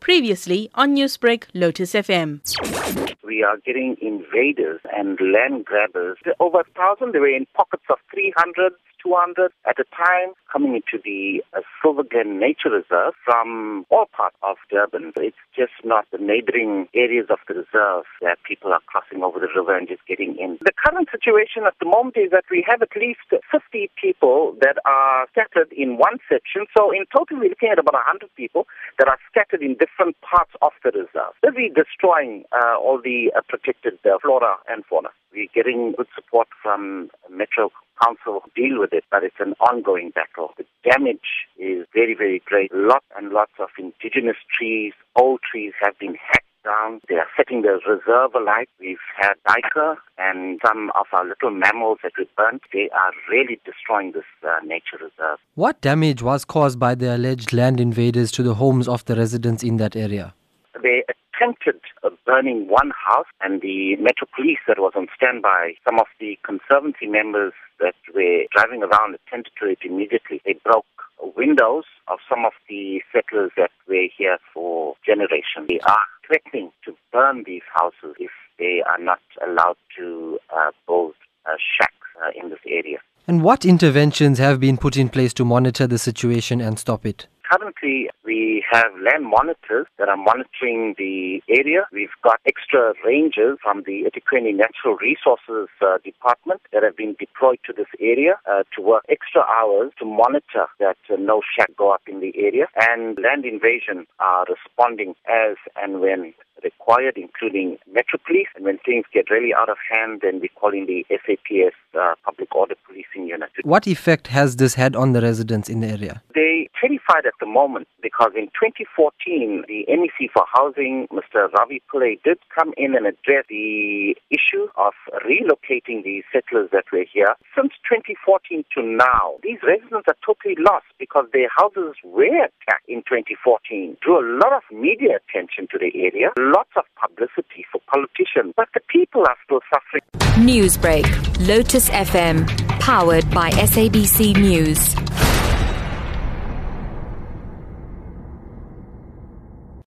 Previously on Newsbreak, Lotus FM. We are getting invaders and land grabbers. Over a thousand, they were in pockets of 300, 200 at a time coming into the uh, Silverglen Nature Reserve from all parts of Durban. It's just not the neighboring areas of the reserve that people are crossing over the river and just getting in. The current situation at the moment is that we have at least 50 people that are scattered in one section. So in total, we're looking at about 100 people that are scattered in different parts of the reserve. They'll destroying uh, all the uh, protected uh, flora and fauna. We're getting good support from Metro council to deal with it, but it's an ongoing battle. The damage is very, very great. Lots and lots of indigenous trees, old trees have been hacked down. They are setting the reserve alight. We've had duiker and some of our little mammals that we burnt. They are really destroying this uh, nature reserve. What damage was caused by the alleged land invaders to the homes of the residents in that area? They attempted burning one house and the Metro Police that was on standby, some of the Conservancy members that were driving around attended to it immediately. They broke windows of some of the settlers that were here for generations. They are threatening to burn these houses if they are not allowed to uh, build uh, shacks uh, in this area. And what interventions have been put in place to monitor the situation and stop it? Currently, we have land monitors that are monitoring the area. We've got extra rangers from the eThekwini Natural Resources uh, Department that have been deployed to this area uh, to work extra hours to monitor that uh, no shack go up in the area. And land invasion are responding as and when required, including Metro Police. And when things get really out of hand, then we call in the SAPS uh, Public Order Policing Unit. What effect has this had on the residents in the area? They terrified at the moment because in 2014, the MEC for Housing, Mr. Ravi Pillay, did come in and address the issue of relocating the settlers that were here. Since 2014 to now, these residents are totally lost because their houses were attacked in 2014. Drew a lot of media attention to the area, lots of publicity for politicians, but the people are still suffering. Newsbreak, Lotus FM, powered by SABC News.